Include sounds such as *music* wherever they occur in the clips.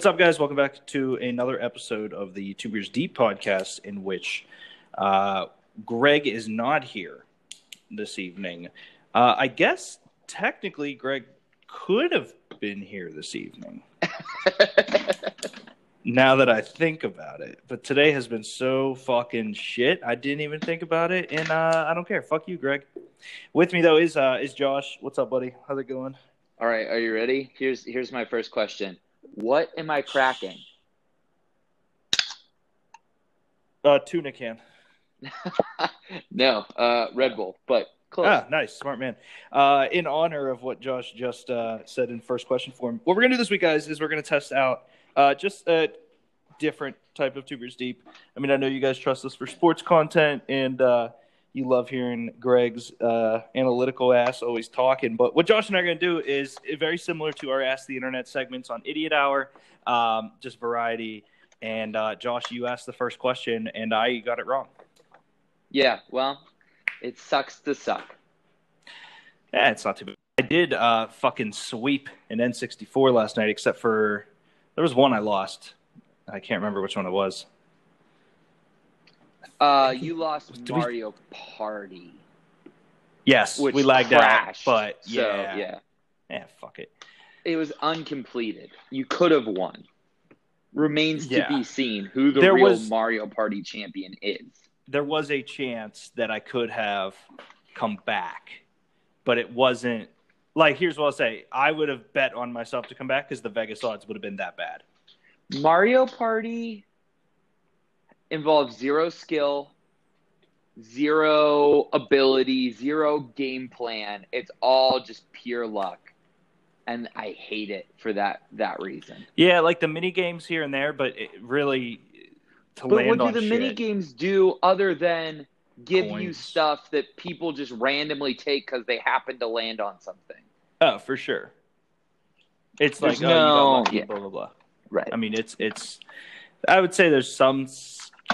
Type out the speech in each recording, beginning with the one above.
What's up, guys? Welcome back to another episode of the Two Beers Deep podcast, in which uh, Greg is not here this evening. Uh, I guess technically Greg could have been here this evening. *laughs* now that I think about it, but today has been so fucking shit. I didn't even think about it, and uh, I don't care. Fuck you, Greg. With me though is uh, is Josh. What's up, buddy? How's it going? All right, are you ready? Here's here's my first question. What am I cracking? Uh, tuna can. *laughs* no, uh, Red Bull, but close. Ah, nice, smart man. Uh, in honor of what Josh just uh, said in first question form, what we're gonna do this week, guys, is we're gonna test out uh, just a different type of Two Beers Deep. I mean, I know you guys trust us for sports content, and uh, you love hearing Greg's uh, analytical ass always talking. But what Josh and I are going to do is very similar to our Ask the Internet segments on Idiot Hour, um, just variety. And uh, Josh, you asked the first question, and I got it wrong. Yeah, well, it sucks to suck. Yeah, it's not too bad. I did uh, fucking sweep an N64 last night, except for there was one I lost. I can't remember which one it was. Uh, you lost Mario we... Party. Yes, which we lagged crashed, out, but so, yeah, yeah, yeah, fuck it. It was uncompleted. You could have won. Remains to be seen who the There real was- Mario Party champion is. There was a chance that I could have come back, but it wasn't. Like, here's what I'll say: I would have bet on myself to come back because the Vegas odds would have been that bad. Mario Party involves zero skill, zero ability, zero game plan. It's all just pure luck. And I hate it for that that reason. Yeah, like the mini games here and there, but it really to But land what do on the shit. mini games do other than give you stuff that people just randomly take because they happen to land on something? Oh, for sure. It's like There's oh, you got no- lucky, yeah. blah blah blah. Right. I mean, it's it's. I would say there's some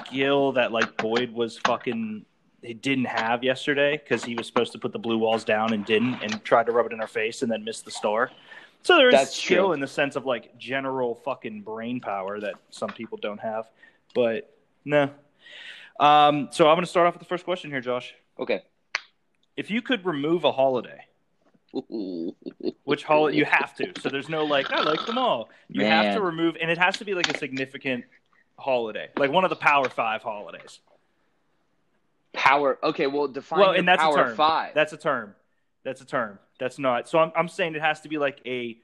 skill that like Boyd was fucking. He didn't have yesterday because he was supposed to put the blue walls down and didn't, and tried to rub it in our face and then missed the star. So there is That's skill true. in the sense of like general fucking brain power that some people don't have, but no. Um, so I'm going to start off with the first question here, Josh. Okay. If you could remove a holiday, *laughs* which holiday you have to? So there's no like I like them all. You have to remove, and it has to be like a significant holiday, like one of the Power Five holidays. Power. Okay, well, define well, and that's power a term. five. That's a term. That's a term. That's not. So I'm I'm saying it has to be like a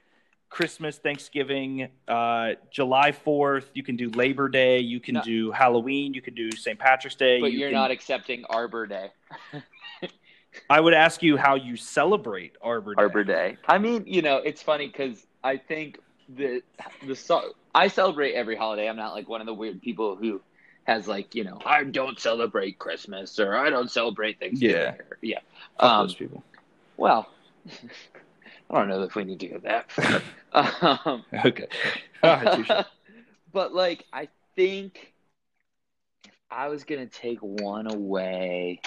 Christmas, Thanksgiving, uh, July Fourth. You can do Labor Day. You can No. do Halloween. You can do St. Patrick's Day. but you you're can- not accepting Arbor Day. *laughs* I would ask you how you celebrate Arbor Day. Arbor Day. I mean, you know, it's funny because I think the the so- I celebrate every holiday. I'm not like one of the weird people who has like you know I don't celebrate Christmas or I don't celebrate Thanksgiving. Yeah. or- yeah. Um, those people. well, *laughs* I don't know if we need to go that far. *laughs* um, Okay. Right, *laughs* but like I think if I was gonna take one away,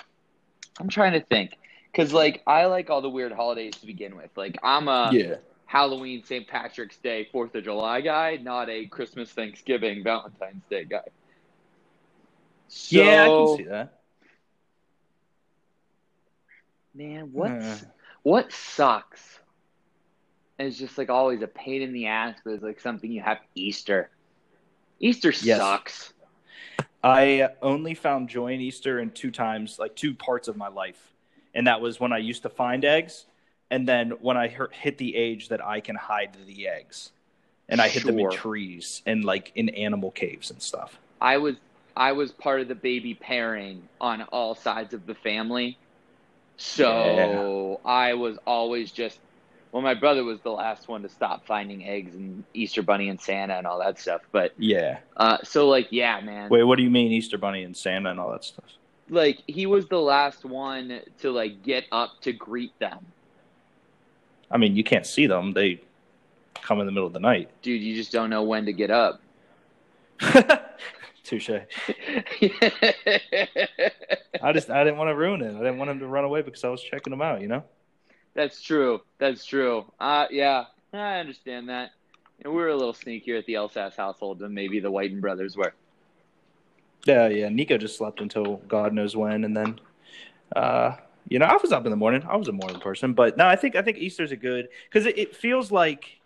I'm trying to think because like I like all the weird holidays to begin with. Like I'm a yeah. Halloween, St. Patrick's Day, Fourth of July guy, not a Christmas, Thanksgiving, Valentine's Day guy. So, yeah, I can see that. man, what Uh. what sucks? It's just like always a pain in the ass, but it's like something you have Easter. Easter Yes. sucks. I only found joy in Easter in two times, like two parts of my life, and that was when I used to find eggs, and then when I hit- the age that I can hide the eggs, and I hid them in trees and like in animal caves and stuff. I was I was part of the baby pairing on all sides of the family. So I was always just well my brother was the last one to stop finding eggs and Easter bunny and Santa and all that stuff. But Yeah. uh so like yeah, man. Wait, what do you mean Easter Bunny and Santa and all that stuff? Like he was the last one to like get up to greet them. I mean, you can't see them; they come in the middle of the night. Dude, you just don't know when to get up. *laughs* Touche. *laughs* I just I didn't want to ruin it. I didn't want him to run away because I was checking him out. You know. That's true. That's true. Uh yeah, I understand that. And we were a little sneakier at the Elsass household than maybe the Whiten brothers were. Yeah, yeah. Nico just slept until God knows when, and then, uh, you know, I was up in the morning. I was a morning person, but no, I think I think Easter's a good because it, it feels like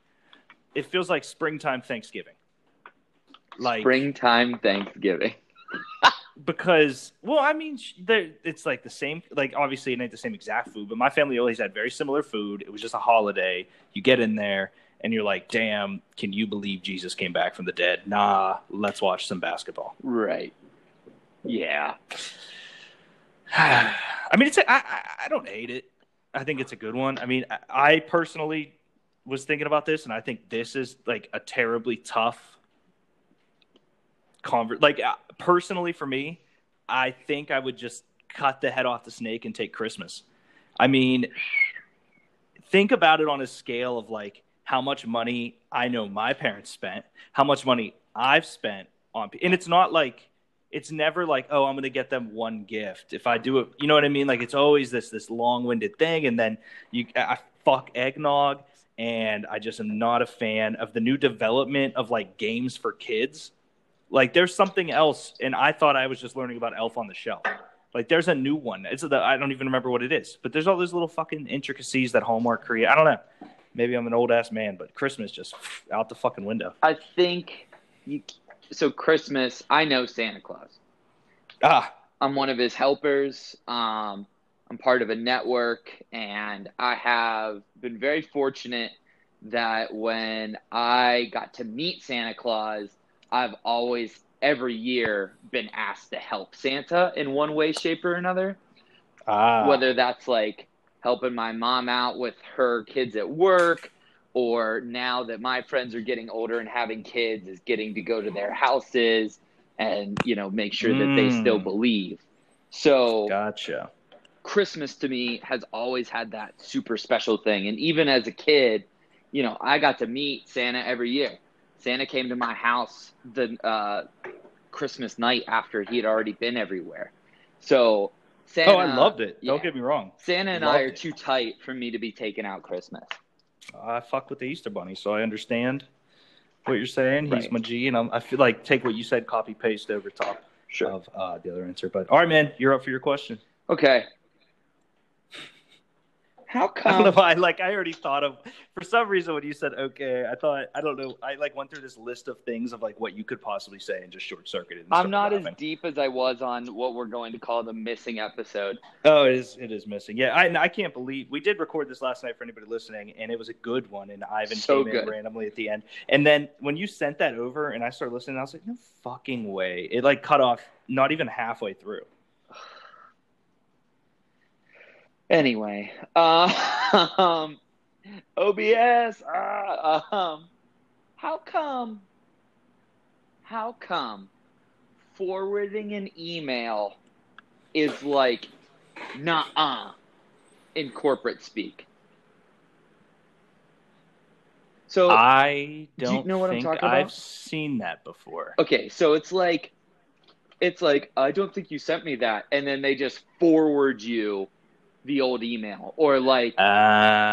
it feels like springtime Thanksgiving. Like Springtime Thanksgiving. *laughs* because well i mean it's like the same like obviously it ain't the same exact food but my family always had very similar food it was just a holiday you get in there and you're like damn can you believe jesus came back from the dead nah let's watch some basketball Right. Yeah. *sighs* i mean it's a, I, I don't hate it. I think it's a good one. I mean I, I personally was thinking about this and i think this is like a terribly tough convert like uh, personally for me i think i would just cut the head off the snake and take christmas. I mean think about it on a scale of like how much money i know my parents spent how much money i've spent on and it's not like it's never like oh i'm going to get them one gift. If i do it you know what i mean? Like it's always this this long-winded thing and then you i fuck eggnog and i just am not a fan of the new development of like games for kids. Like there's something else and i thought i was just learning about elf on the shelf. Like there's a new one. It's the, i don't even remember what it is but there's all those little fucking intricacies that hallmark create. I don't know. Maybe i'm an old ass man but christmas just out the fucking window. I think you, so. Christmas, I know Santa Claus. ah I'm one of his helpers. Um, I'm part of a network, and I have been very fortunate that when I got to meet Santa Claus, I've always, every year, been asked to help Santa in one way, shape, or another. ah Whether that's like helping my mom out with her kids at work, or now that my friends are getting older and having kids, is getting to go to their houses and you know make sure that they Mm. still believe. So gotcha Christmas to me has always had that super special thing. And even as a kid, you know, I got to meet Santa every year. Santa came to my house the uh, Christmas night after he had already been everywhere. So Santa, oh i loved it yeah. don't get me wrong Santa and I are it. too tight for me to be taking out Christmas. I fuck with the easter bunny so i understand what you're saying he's Right. my g and I'm, i feel like take what you said copy paste over top Sure. of uh, the other answer but all right man you're up for your question Okay. How *laughs* I don't know come? why. Like I already thought of for some reason when you said okay, I thought I don't know. I like went through this list of things of like what you could possibly say and just short circuited. I'm not as deep as I was on what we're going to call the missing episode. Oh, it is. It is missing. Yeah, I I can't believe we did record this last night for anybody listening, and it was a good one. And Ivan So came good. in randomly at the end, and then when you sent that over and I started listening, I was like, no fucking way. It like cut off not even halfway through. Anyway, uh, um, *laughs* OBS. Uh, um, how come? How come forwarding an email is like, nah, in corporate speak? So I Do you don't know what I'm talking I've seen that before. okay, so it's like, it's like I don't think you sent me that, and then they just forward you the old email, or like Uh,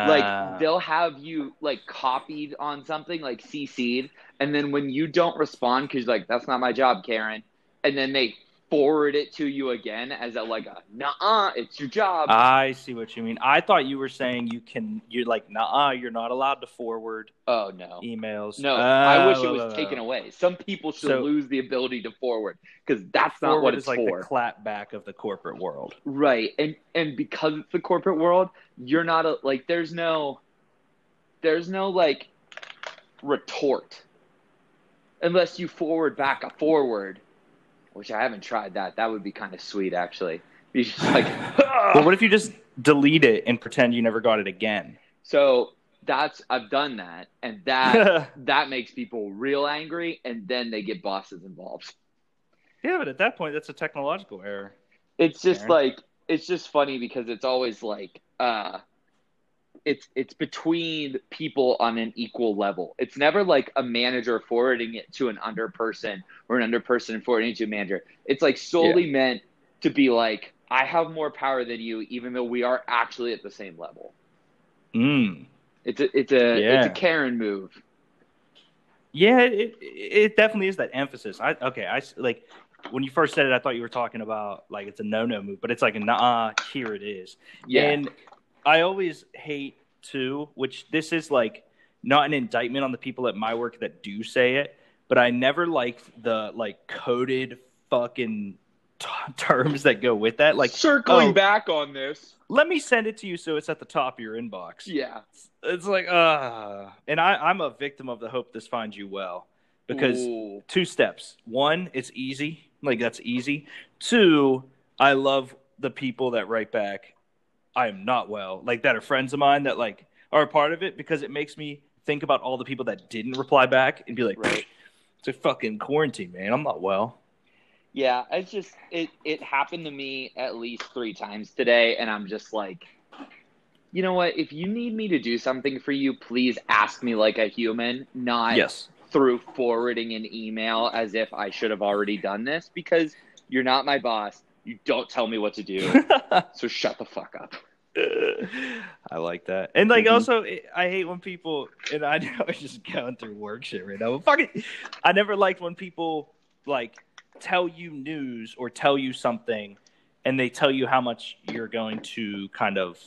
like they'll have you like copied on something like CC'd, and then when you don't respond because like that's not my job, Karen, and then they forward it to you again as a like a nah, it's your job. I see what you mean. I thought you were saying you can. You're like, nah, you're not allowed to forward oh no. emails. No, I ah, wish it was taken away. Some people should So- lose the ability to forward because that's not what it's like for. the clap back of the corporate world. Right. And and because it's the corporate world, you're not a like there's no there's no like retort. Unless you forward back a forward, which I haven't tried that. That would be kind of sweet actually. *laughs* You just like *laughs* Well, what if you just delete it and pretend you never got it again? so that's I've done that and that *laughs* that makes people real angry and then they get bosses involved. yeah, but at that point, that's a technological error. it's just Aaron? like it's just funny because it's always like uh it's it's between people on an equal level. It's never like a manager forwarding it to an under person or an under person forwarding it to a manager. It's like solely meant to be like I have more power than you, even though we are actually at the same level. Mm. It's a it's a it's a Karen move. Yeah, it, it definitely is that emphasis. I okay, I like when you first said it, I thought you were talking about like it's a no no move, but it's like a nah. Here it is. Yeah. And I always hate too, which this is like not an indictment on the people at my work that do say it, but I never liked the like coded fucking t- terms that go with that. Like circling oh, back on this. Let me send it to you so it's at the top of your inbox. Yeah. It's like uh and I, I'm a victim of the hope this finds you well. Because Ooh. two steps. One, it's easy. Like that's easy. Two, I love the people that write back, I am not well. Like that are friends of mine that like are a part of it because it makes me think about all the people that didn't reply back and be like, Right. it's a fucking quarantine, man. I'm not well. Yeah, it's just it it happened to me at least three times today, and I'm just like, you know what? If you need me to do something for you, please ask me like a human, not Yes. through forwarding an email as if I should have already done this because you're not my boss. You don't tell me what to do, *laughs* so shut the fuck up. *laughs* I like that. And like Mhm. also I hate when people and I *laughs* know I'm just going through work shit right now. But fucking I never liked when people like tell you news or tell you something and they tell you how much you're going to kind of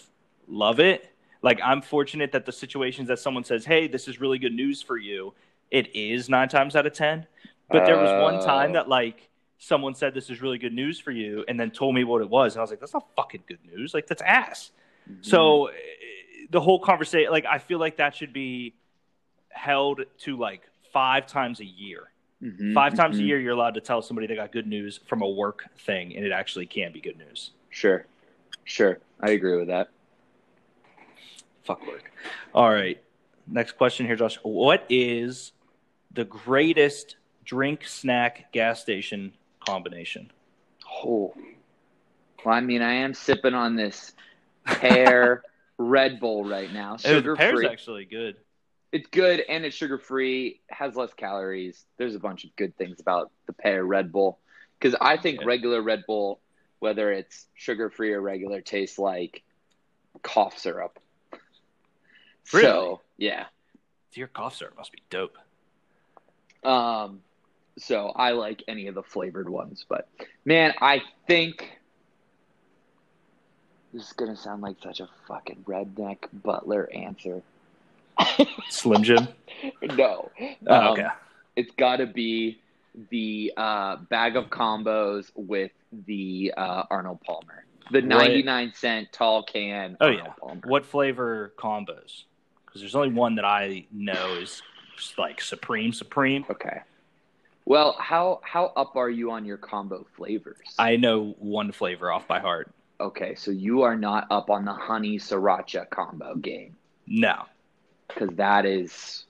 love it. Like I'm fortunate that the situations that someone says, "Hey, this is really good news for you," it is 9 times out of 10. But there was one time Oh. that like someone said this is really good news for you and then told me what it was and I was like, "That's not fucking good news. Like that's ass." So eh, the whole conversation, like I feel like that should be held to like five times a year. Mhm, Five times a mhm. year, you're allowed to tell somebody they got good news from a work thing, and it actually can be good news. Sure, sure, I agree with that. Fuck work. All right. Next question here, Josh. What is the greatest drink, snack, gas station combination? Oh, well, I mean, I am sipping on this pear *laughs* Red Bull right now, Oh, sugar the pear's free. actually good. It's good and it's sugar free, has less calories. There's a bunch of good things about the pear Red Bull. Because I think Yeah. regular Red Bull, whether it's sugar free or regular, tastes like cough syrup. Really? So yeah. Your cough syrup must be dope. Um so I like any of the flavored ones, but man, I think this is gonna sound like such a fucking redneck butler answer. *laughs* Slim Jim. no. Oh, Um, okay. it's got to be the uh, bag of combos with the uh, Arnold Palmer, the What- 99 cent tall can. Oh, Arnold yeah. Palmer. What flavor combos? Because there's only one that I know is like Supreme Supreme. Okay. Well, how how up are you on your combo flavors? I know one flavor off by heart. okay, so you are not up on the honey sriracha combo game No. because that is,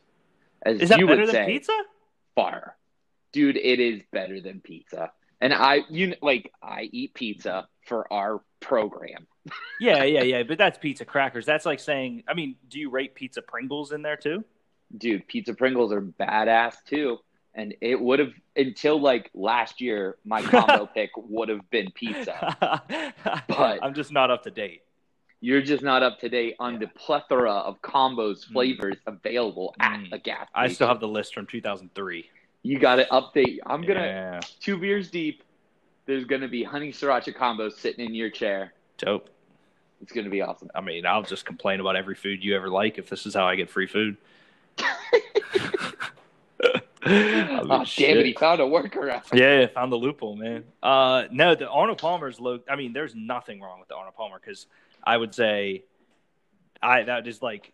as Is that you better would than say, pizza? far, dude. It is better than pizza, and I you like I eat pizza for our program. *laughs* Yeah, yeah, yeah. But that's pizza crackers. That's like saying, I mean, do you rate pizza Pringles in there too? dude, pizza Pringles are badass too. And it would have until like last year, my combo *laughs* pick would have been pizza. *laughs* But- I'm just not up to date. You're just not up to date on Yeah. the plethora of combos, Mm. flavors available at Mm. the gas. I still have the list from 2003. You got to update. I'm gonna Yeah. two beers deep. There's gonna be honey sriracha combos sitting in your chair. Dope. It's gonna be awesome. I mean, I'll just complain about every food you ever like if this is how I get free food. *laughs* Oh, damn shit. it! He found a workaround. Yeah, found the loophole, man. Uh, no, the Arnold Palmer's low. I mean, there's nothing wrong with the Arnold Palmer because I would say, I that is like,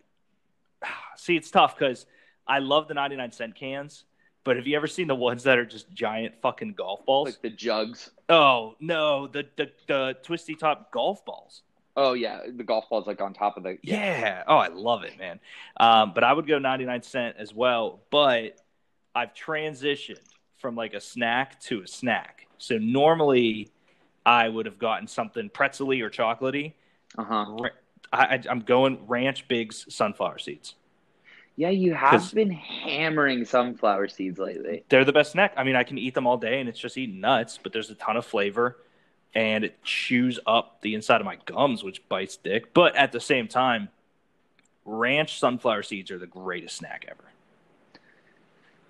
*sighs* see, it's tough because I love the 99 cent cans, but have you ever seen the ones that are just giant fucking golf balls? Like the jugs. oh no, the the the twisty top golf balls. Oh yeah, the golf ball's like on top of the. Yeah. Oh, I love it, man. Um, but I would go 99 cent as well. But I've transitioned from like a snack to a snack. So normally I would have gotten something pretzely or chocolatey. Uh huh. I, I'm going Ranch Bigs sunflower seeds. Yeah, you have been hammering sunflower seeds lately. They're the best snack. I mean, I can eat them all day and it's just eating nuts, but there's a ton of flavor and it chews up the inside of my gums, which bites dick. But at the same time, ranch sunflower seeds are the greatest snack ever.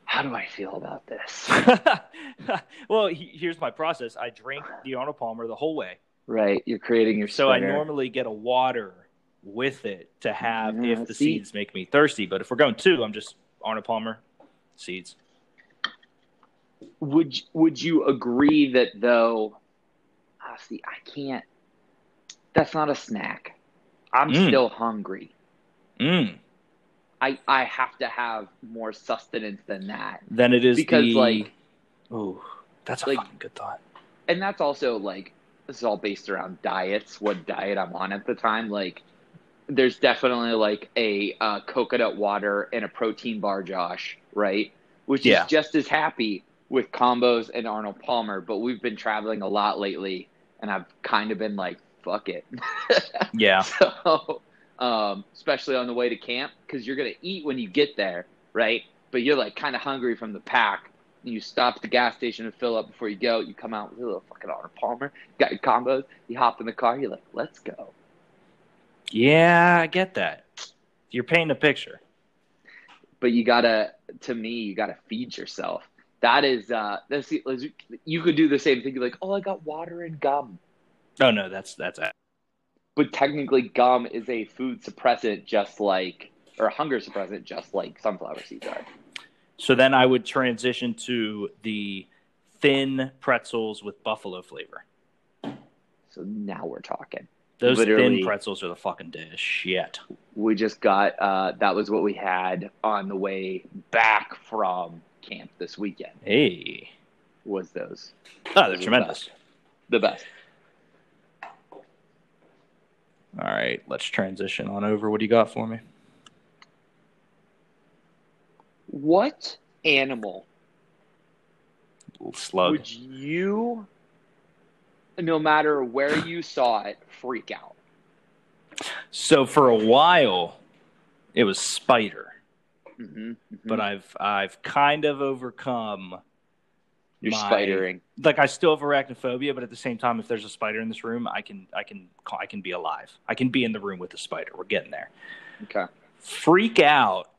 How do I feel about this? *laughs* well, he, here's my process. I drink the Arnold Palmer the whole way. Right, you're creating your. So I normally get a water with it to have Yeah, if the see? seeds make me thirsty. But if we're going two, I'm just Arnold Palmer seeds. Would Would you agree that though? ah, see, I can't. That's not a snack. I'm Mm. still hungry. Mm. I I have to have more sustenance than that, Than it is because the, like, Ooh, that's a like- fucking good thought. and that's also like this is all based around diets. What diet I'm on at the time, like. There's definitely like a uh, coconut water and a protein bar, Josh, right? Which Yeah. is just as happy with combos and Arnold Palmer. But we've been traveling a lot lately, and I've kind of been like, fuck it. *laughs* Yeah. So, um, especially on the way to camp, because you're gonna eat when you get there, right? But you're like kind of hungry from the pack. And you stop at the gas station to fill up before you go. You come out with a little fucking Arnold Palmer, You got your combos. You hop in the car. You're like, let's go. Yeah, I get that. You're painting a picture. But you gotta, to me, you gotta feed yourself. That is, uh, that's you could do the same thing. You're like, oh, I got water and gum. Oh no, that's that's But technically, gum is a food suppressant, just like, or a hunger suppressant, just like sunflower seeds are. so. Then I would transition to the thin pretzels with buffalo flavor. So now we're talking. Those Literally. thin pretzels are the fucking dish. Shit. we just got uh, that was what we had on the way back from camp this weekend Hey. was those Oh, they're tremendous. the best All right, let's transition on over. What do you got for me? what animal slug. would you no matter where you saw it freak out So for a while, it was spider, mm-hmm, but I've I've kind of overcome. You're my- spidering Like I still have arachnophobia, but at the same time, if there's a spider in this room, I can I can I can be alive. I can be in the room with the spider. We're getting there. okay Freak out.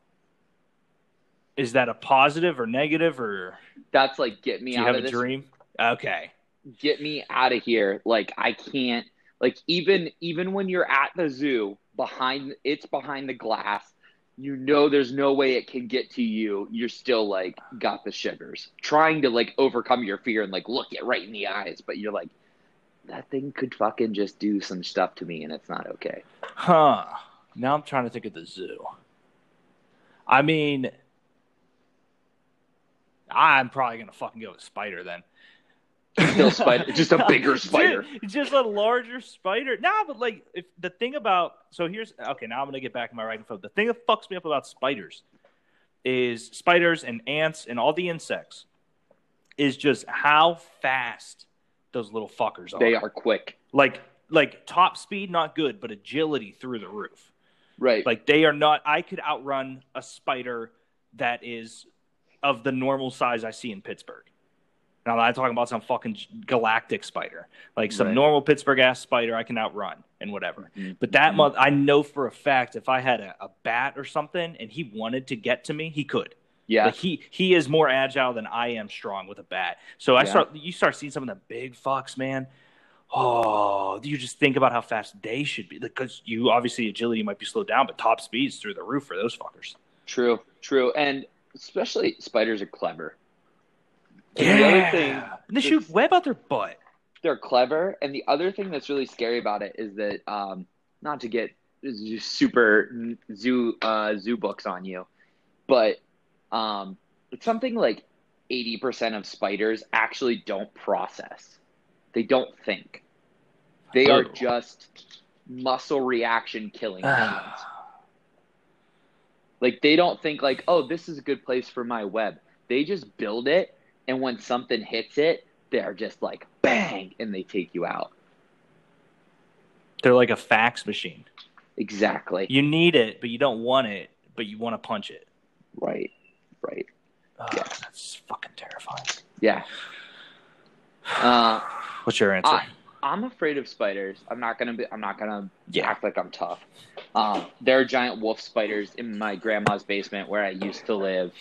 Is that a positive or negative, or that's like get me out of do you have a this dream? Okay. get me out of here like i can't like even even when you're at the zoo behind it's behind the glass you know there's no way it can get to you you're still like got the shivers trying to like overcome your fear and like look it right in the eyes but you're like that thing could fucking just do some stuff to me and it's not okay Huh. Now I'm trying to think of the zoo. I mean, I'm probably gonna fucking go with spider then. Still spider- just a *laughs* bigger spider. Just, just a larger spider. Nah, but like if the thing about so here's okay. Now I'm gonna get back to my writing phone. The thing that fucks me up about spiders is spiders and ants and all the insects is just how fast those little fuckers are. they are quick like like top speed not good, but agility through the roof. right Like they are not. I could outrun a spider that is of the normal size I see in Pittsburgh. Now I'm not talking about some fucking galactic spider, like some Right. normal Pittsburgh ass spider I can outrun and whatever. Mhm. But that Mhm. month, I know for a fact if I had a, a bat or something and he wanted to get to me, he could. yeah Like he he is more agile than I am strong with a bat. So I Yeah. start you start seeing some of the big fucks, man. Oh, you just think about how fast they should be because you obviously agility might be slowed down, but top speeds through the roof for those fuckers. True, true, and especially spiders are clever. And the other thing, and they shoot web out their butt. they're clever, and the other thing that's really scary about it is that, um, not to get super zoo uh, zoo books on you, but um, it's something like eighty percent of spiders actually don't process. They don't think. They are Oh. just muscle reaction killing *sighs* things. Like they don't think like, oh, this is a good place for my web. They just build it, and when something hits it, they're just like bang, and they take you out. They're like a fax machine. Exactly. You need it, but you don't want it, but you want to punch it. Right. Right. Oh, Yeah. That's fucking terrifying. Yeah. Uh, What's your answer? I, I'm afraid of spiders. I'm not gonna be. I'm not gonna Yeah. act like I'm tough. Um, there are giant wolf spiders in my grandma's basement where I used to live,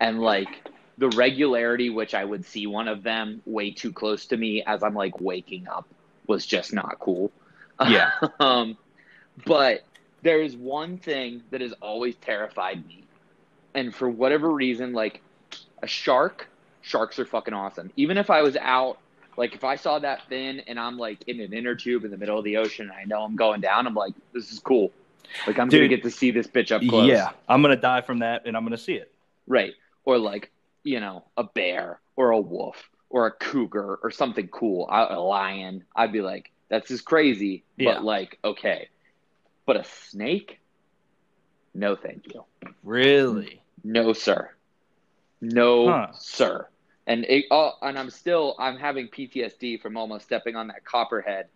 and like the regularity which I would see one of them way too close to me as I'm like waking up was just not cool. Yeah. *laughs* um, but there is one thing that has always terrified me, and for whatever reason, like a shark, sharks are fucking awesome. Even if I was out, like if I saw that fin and I'm like in an inner tube in the middle of the ocean and I know I'm going down, I'm like, this is cool. Like I'm gonna get to see this bitch up close. Yeah, I'm gonna die from that, and I'm gonna see it. Right. Or like, you know, a bear or a wolf or a cougar or something cool, a a lion. I'd be like, that's just crazy, Yeah. but like, okay. But a snake? No, thank you. Really? No, sir. No, Huh. sir. And it, oh, and I'm still I'm having PTSD from almost stepping on that copperhead,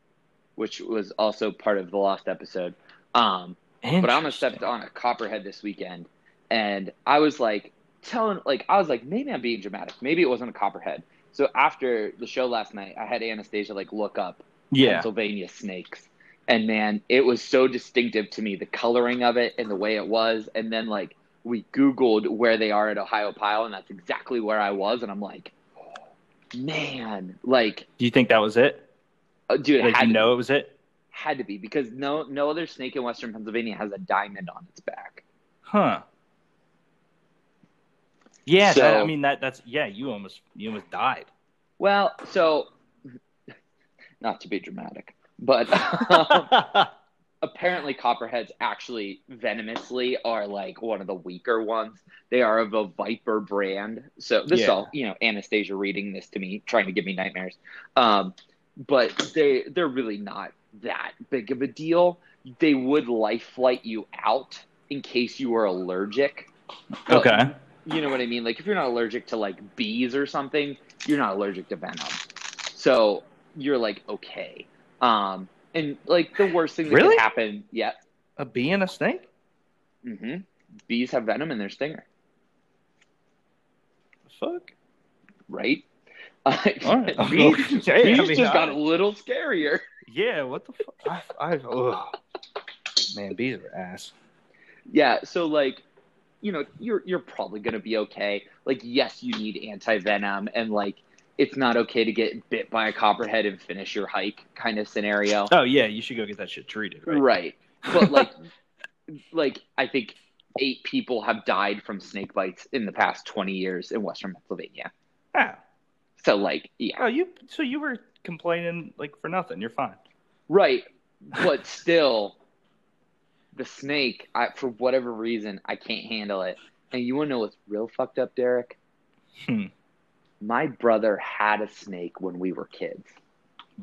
which was also part of the lost episode. Um, but I almost stepped on a copperhead this weekend, and I was like telling, like I was like, maybe I'm being dramatic. Maybe it wasn't a copperhead. So after the show last night, I had Anastasia like look up Yeah. Pennsylvania snakes, and man, it was so distinctive to me, the coloring of it and the way it was, and then like we Googled where they are at Ohiopyle, and that's exactly where I was, and I'm like, man, like, Do you think that was it? uh, dude, Like had you know it was it? had to be because no no other snake in western Pennsylvania has a diamond on its back. Huh. Yeah, So- that, I mean that that's yeah, you almost you almost died. Well, so *laughs* not to be dramatic, but *laughs* um, apparently copperheads actually venomously are like one of the weaker ones. They are of a Viper brand. So this is all you know, Anastasia reading this to me, trying to give me nightmares. Um, but they they're really not that big of a deal. They would life flight you out in case you were allergic. But okay. You know what I mean? Like if you're not allergic to like bees or something, you're not allergic to venom. So you're like okay. Um and like the worst thing that Really? could happen, yeah. A bee and a snake? hmm Bees have venom in their stinger, Fuck. right? *laughs* All right. bees *laughs* Hey, I mean, just I- got a little scarier. Yeah, what the fuck? I, I. Man, bees are ass. Yeah, so like, you know, you're you're probably gonna be okay. Like, yes, you need anti venom, and like, it's not okay to get bit by a copperhead and finish your hike, kind of scenario. Oh yeah, you should go get that shit treated, right? Right. But *laughs* like like I think eight people have died from snake bites in the past 20 years in western Pennsylvania. Ah. So like yeah. Oh, you so you were complaining like for nothing. You're fine. Right. But still the snake I for whatever reason I can't handle it. And you want to know what's real fucked up, Derek? Hmm. My brother had a snake when we were kids.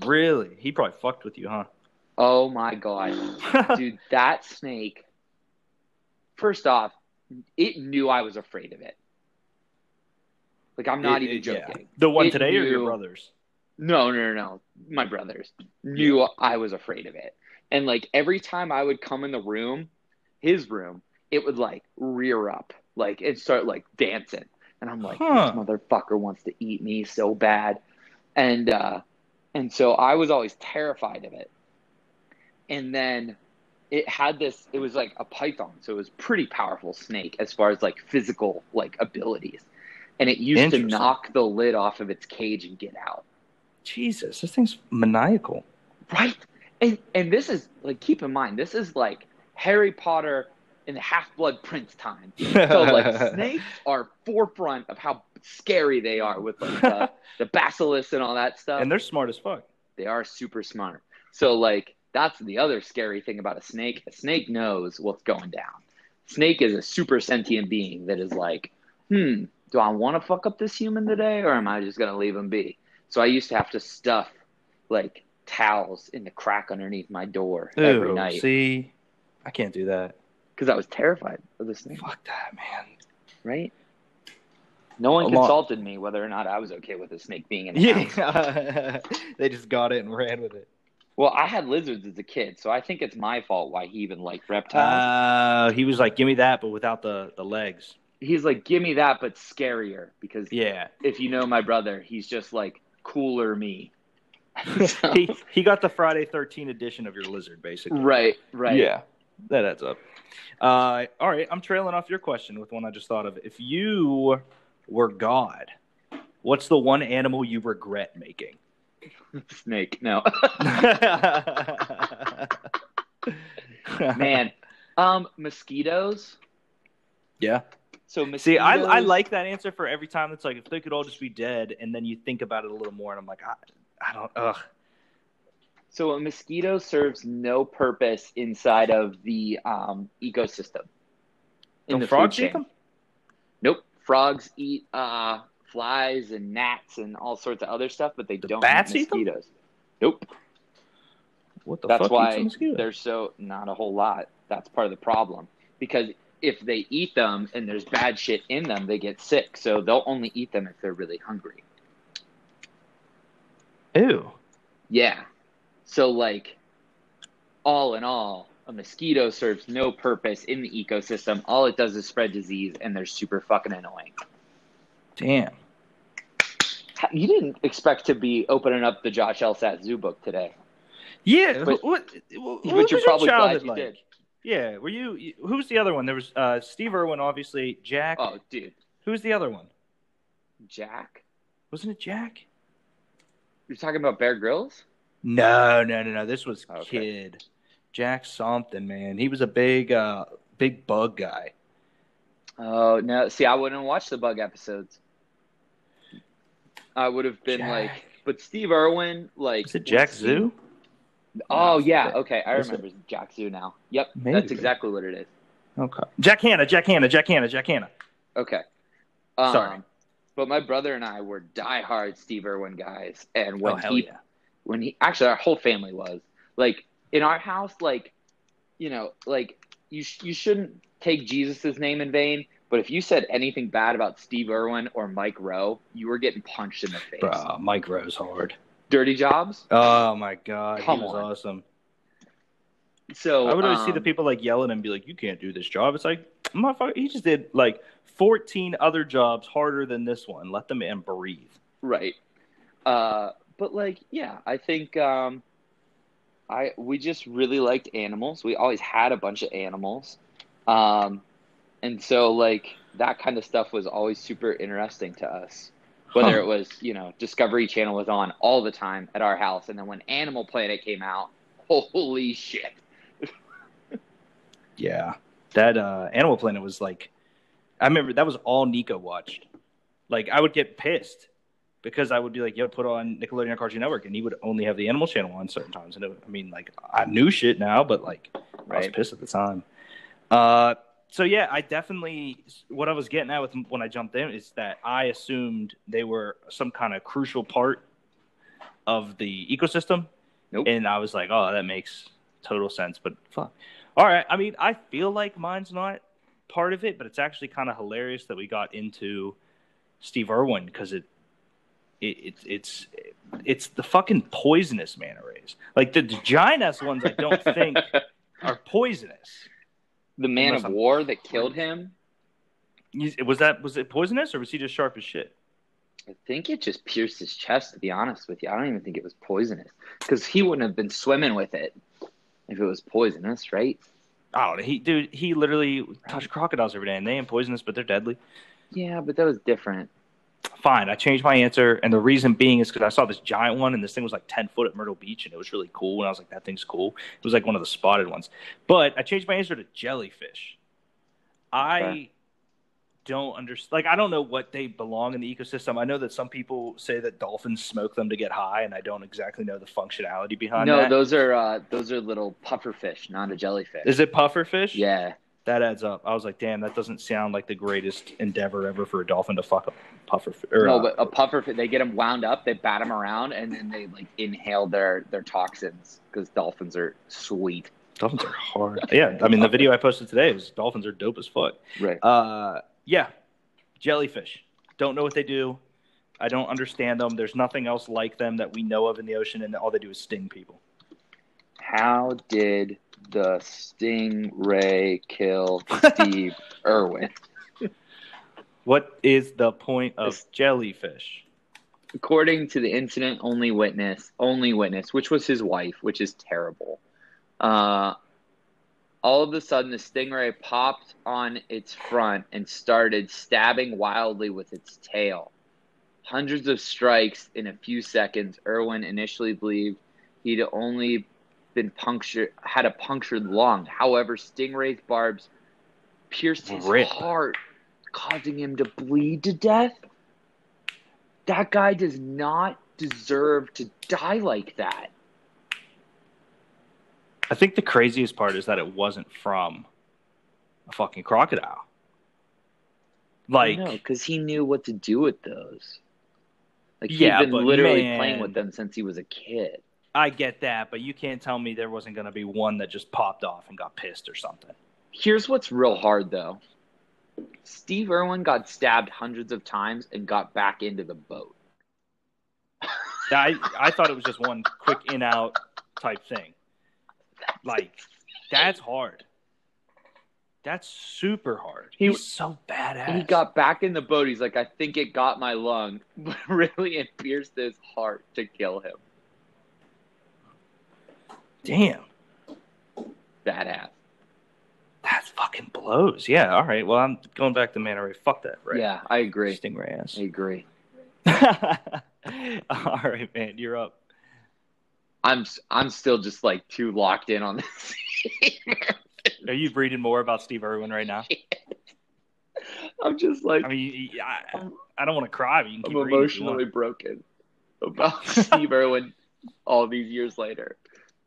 Really? He probably fucked with you, huh? Oh my god. *laughs* Dude, that snake First off, it knew I was afraid of it. Like I'm not It- even it- yeah. joking. The one It today or your brothers? No, no, no, no. My brothers knew I was afraid of it. And like every time I would come in the room, his room, it would like rear up, like it start like dancing. And I'm like, Huh. this motherfucker wants to eat me so bad. And uh and so I was always terrified of it. And then it had this it was like a python, so it was pretty powerful snake as far as like physical like abilities. And it used to knock the lid off of its cage and get out. Jesus, this thing's maniacal. Right. And and this is like keep in mind, this is like Harry Potter in the Half Blood Prince time. *laughs* So like snakes are forefront of how scary they are with like the, the basilisk and all that stuff. and they're smart as fuck. they are super smart. So like that's the other scary thing about a snake. A snake knows what's going down. Snake is a super sentient being that is like, hmm, do I want to fuck up this human today, or am I just gonna leave him be? So I used to have to stuff like towels in the crack underneath my door every night See, I can't do that. because I was terrified of the snake. Fuck that, man. Right? No one consulted me whether or not I was okay with a snake being in the house. *laughs* They just got it and ran with it. Well, I had lizards as a kid, so I think it's my fault why he even liked reptiles. Uh, he was like, "Give me that, but without the the legs." he's like, give me that, but scarier. Because Yeah, if you know my brother, he's just like cooler me. *laughs* So- he he got the Friday Thirteen edition of your lizard, basically. right, right. Yeah, that adds up. Uh, all right, I'm trailing off your question with one I just thought of. If you were God, what's the one animal you regret making? *laughs* Snake. No. *laughs* Man, um, mosquitoes. Yeah. So mosquitoes. See, I I like that answer for every time. It's like if they could all just be dead, and then you think about it a little more, and I'm like, I, don't. Ugh. So a mosquito serves no purpose inside of the um, ecosystem. In Don't the frogs eat them? Nope. Frogs eat uh, flies and gnats and all sorts of other stuff, but they The don't bats eat eat mosquitoes. Nope. What the That's why they're so not a whole lot. That's part of the problem because if they eat them and there's bad shit in them, they get sick. So they'll only eat them if they're really hungry. Ew. Yeah. So like all in all, a mosquito serves no purpose in the ecosystem. All it does is spread disease and they're super fucking annoying. Damn. You didn't expect to be opening up the Josh Elsass Zoo book today. Yeah. But- what? What, but you're your probably glad you like? did. Yeah. Were you- Who's the other one? There was uh, Steve Irwin, obviously. Jack. Oh, dude. Who's the other one? Jack? Wasn't it Jack? You're talking about Bear Grylls? No, no, no, no. This was Okay. kid. Jack something, man. He was a big, uh, big bug guy. Oh no! See, I wouldn't watch the bug episodes. I would have been Jack. like, but Steve Irwin, like, Is it Jack was- Zoo? Oh No, yeah, okay, I is it? remember Jack Zoo now. Yep, Maybe. that's exactly what it is. Okay. Jack Hanna, Jack Hanna, Jack Hanna, Jack Hanna. Okay. Um, Sorry. But my brother and I were diehard Steve Irwin guys, and oh, when oh he yeah. when he actually our whole family was like in our house, like you know, like you sh- you shouldn't take Jesus's name in vain. But if you said anything bad about Steve Irwin or Mike Rowe, you were getting punched in the face. Bro, Mike Rowe's hard. Dirty jobs. Oh my god, Come he was on. awesome. So I would always see the um, people like yelling and be like, "You can't do this job." It's like, motherfucker, he just did like 14 other jobs harder than this one. Let the man breathe. Right. Uh, but like, yeah, I think um, I we just really liked animals. We always had a bunch of animals, um, and so like that kind of stuff was always super interesting to us. Whether Huh. it was you know Discovery Channel was on all the time at our house, and then when Animal Planet came out, *laughs* holy shit! Yeah, that uh, Animal Planet was like, I remember that was all Nico watched. Like, I would get pissed because I would be like, "Yo, put on Nickelodeon Cartoon Network," and he would only have the Animal Channel on certain times. And it, I mean, like, I knew shit now, but like, I was pissed at the time. Uh, so yeah, I definitely what I was getting at with when I jumped in is that I assumed they were some kind of crucial part of the ecosystem, Nope. and I was like, "Oh, that makes total sense." But fuck. All right. I mean, I feel like mine's not part of it, but it's actually kind of hilarious that we got into Steve Irwin because it, it, it it's it's the fucking poisonous manta rays. Like the, the giant ass ones, I don't think *laughs* are poisonous. the Man Unless of I'm War that killed him. Was that was it poisonous or was he just sharp as shit? I think it just pierced his chest. To be honest with you, I don't even think it was poisonous because he wouldn't have been swimming with it if it was poisonous, right? Oh. He dude, he literally touched crocodiles every day, and they ain't poisonous, but they're deadly. Yeah, but that was different. Fine, I changed my answer, and the reason being is because I saw this giant one, and this thing was like ten foot at Myrtle Beach, and it was really cool. And I was like, that thing's cool. It was like one of the spotted ones. But I changed my answer to jellyfish. I Okay. Don't understand. Like, I don't know what they belong in the ecosystem. I know that some people say that dolphins smoke them to get high, and I don't exactly know the functionality behind that. no, that. those are uh, those are little puffer fish, not a jellyfish. Is it pufferfish? Yeah, That adds up. I was like, damn, that doesn't sound like the greatest endeavor ever for a dolphin to fuck a pufferfish. Or, no, but a puffer fish. They get them wound up, they bat them around, and then they like inhale their their toxins because dolphins are sweet. Dolphins are hard. yeah, I mean the video I posted today was dolphins are dope as fuck. Right. Uh, yeah, jellyfish. Don't know what they do. I don't understand them. There's nothing else like them that we know of in the ocean, and all they do is sting people. How did the stingray kill *laughs* Steve Irwin? What is the point of jellyfish? According to the incident only witness, only witness, which was his wife, which is terrible. Uh, All of a sudden, the stingray popped on its front and started stabbing wildly with its tail. Hundreds of strikes in a few seconds. Irwin initially believed he'd only been punctured, had a punctured lung. However, Stingray's barbs pierced his Rip. heart, causing him to bleed to death. That guy does not deserve to die like that. I think the craziest part is that it wasn't from a fucking crocodile. Like, because he knew what to do with those. Like he'd Yeah, been literally man. playing with them since he was a kid. I get that, but you can't tell me there wasn't going to be one that just popped off and got pissed or something. Here's what's real hard though. Steve Irwin got stabbed hundreds of times and got back into the boat. *laughs* I I thought it was just one quick in out type thing. Like that's hard. That's super hard. He- He's so badass. He got back in the boat. He's like, I think it got my lung, *laughs* but really it pierced his heart to kill him. damn. Badass. That fucking blows. Yeah. All right. Well, I'm going back to manta ray. Fuck that. Right. Yeah, I agree. Stingray ass. I agree. *laughs* All right, man. You're up. I'm I'm still just like too locked in on this. Are you reading more about Steve Irwin right now? *laughs* I'm just like I mean, I, I don't want to cry, but you can I'm emotionally broken about *laughs* Steve Irwin all these years later.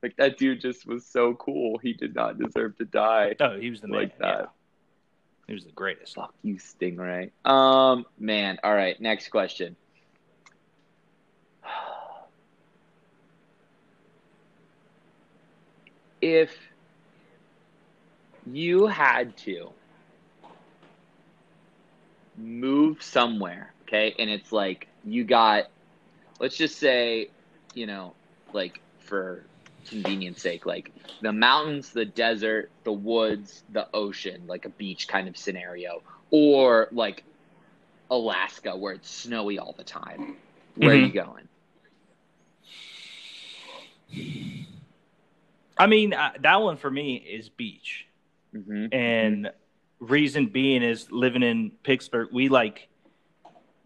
Like that dude just was so cool. He did not deserve to die No, he was the man. like that. yeah. He was the greatest. Fuck you, Stingray. Um, man. All right, next question. If you had to move somewhere, okay, and it's like you got, let's just say, you know, like for convenience sake, like the mountains, the desert, the woods, the ocean, like a beach kind of scenario, or like Alaska where it's snowy all the time. Where are Mhm. you going? I mean, uh, that one for me is beach. hmm And reason being is living in Pittsburgh, we like,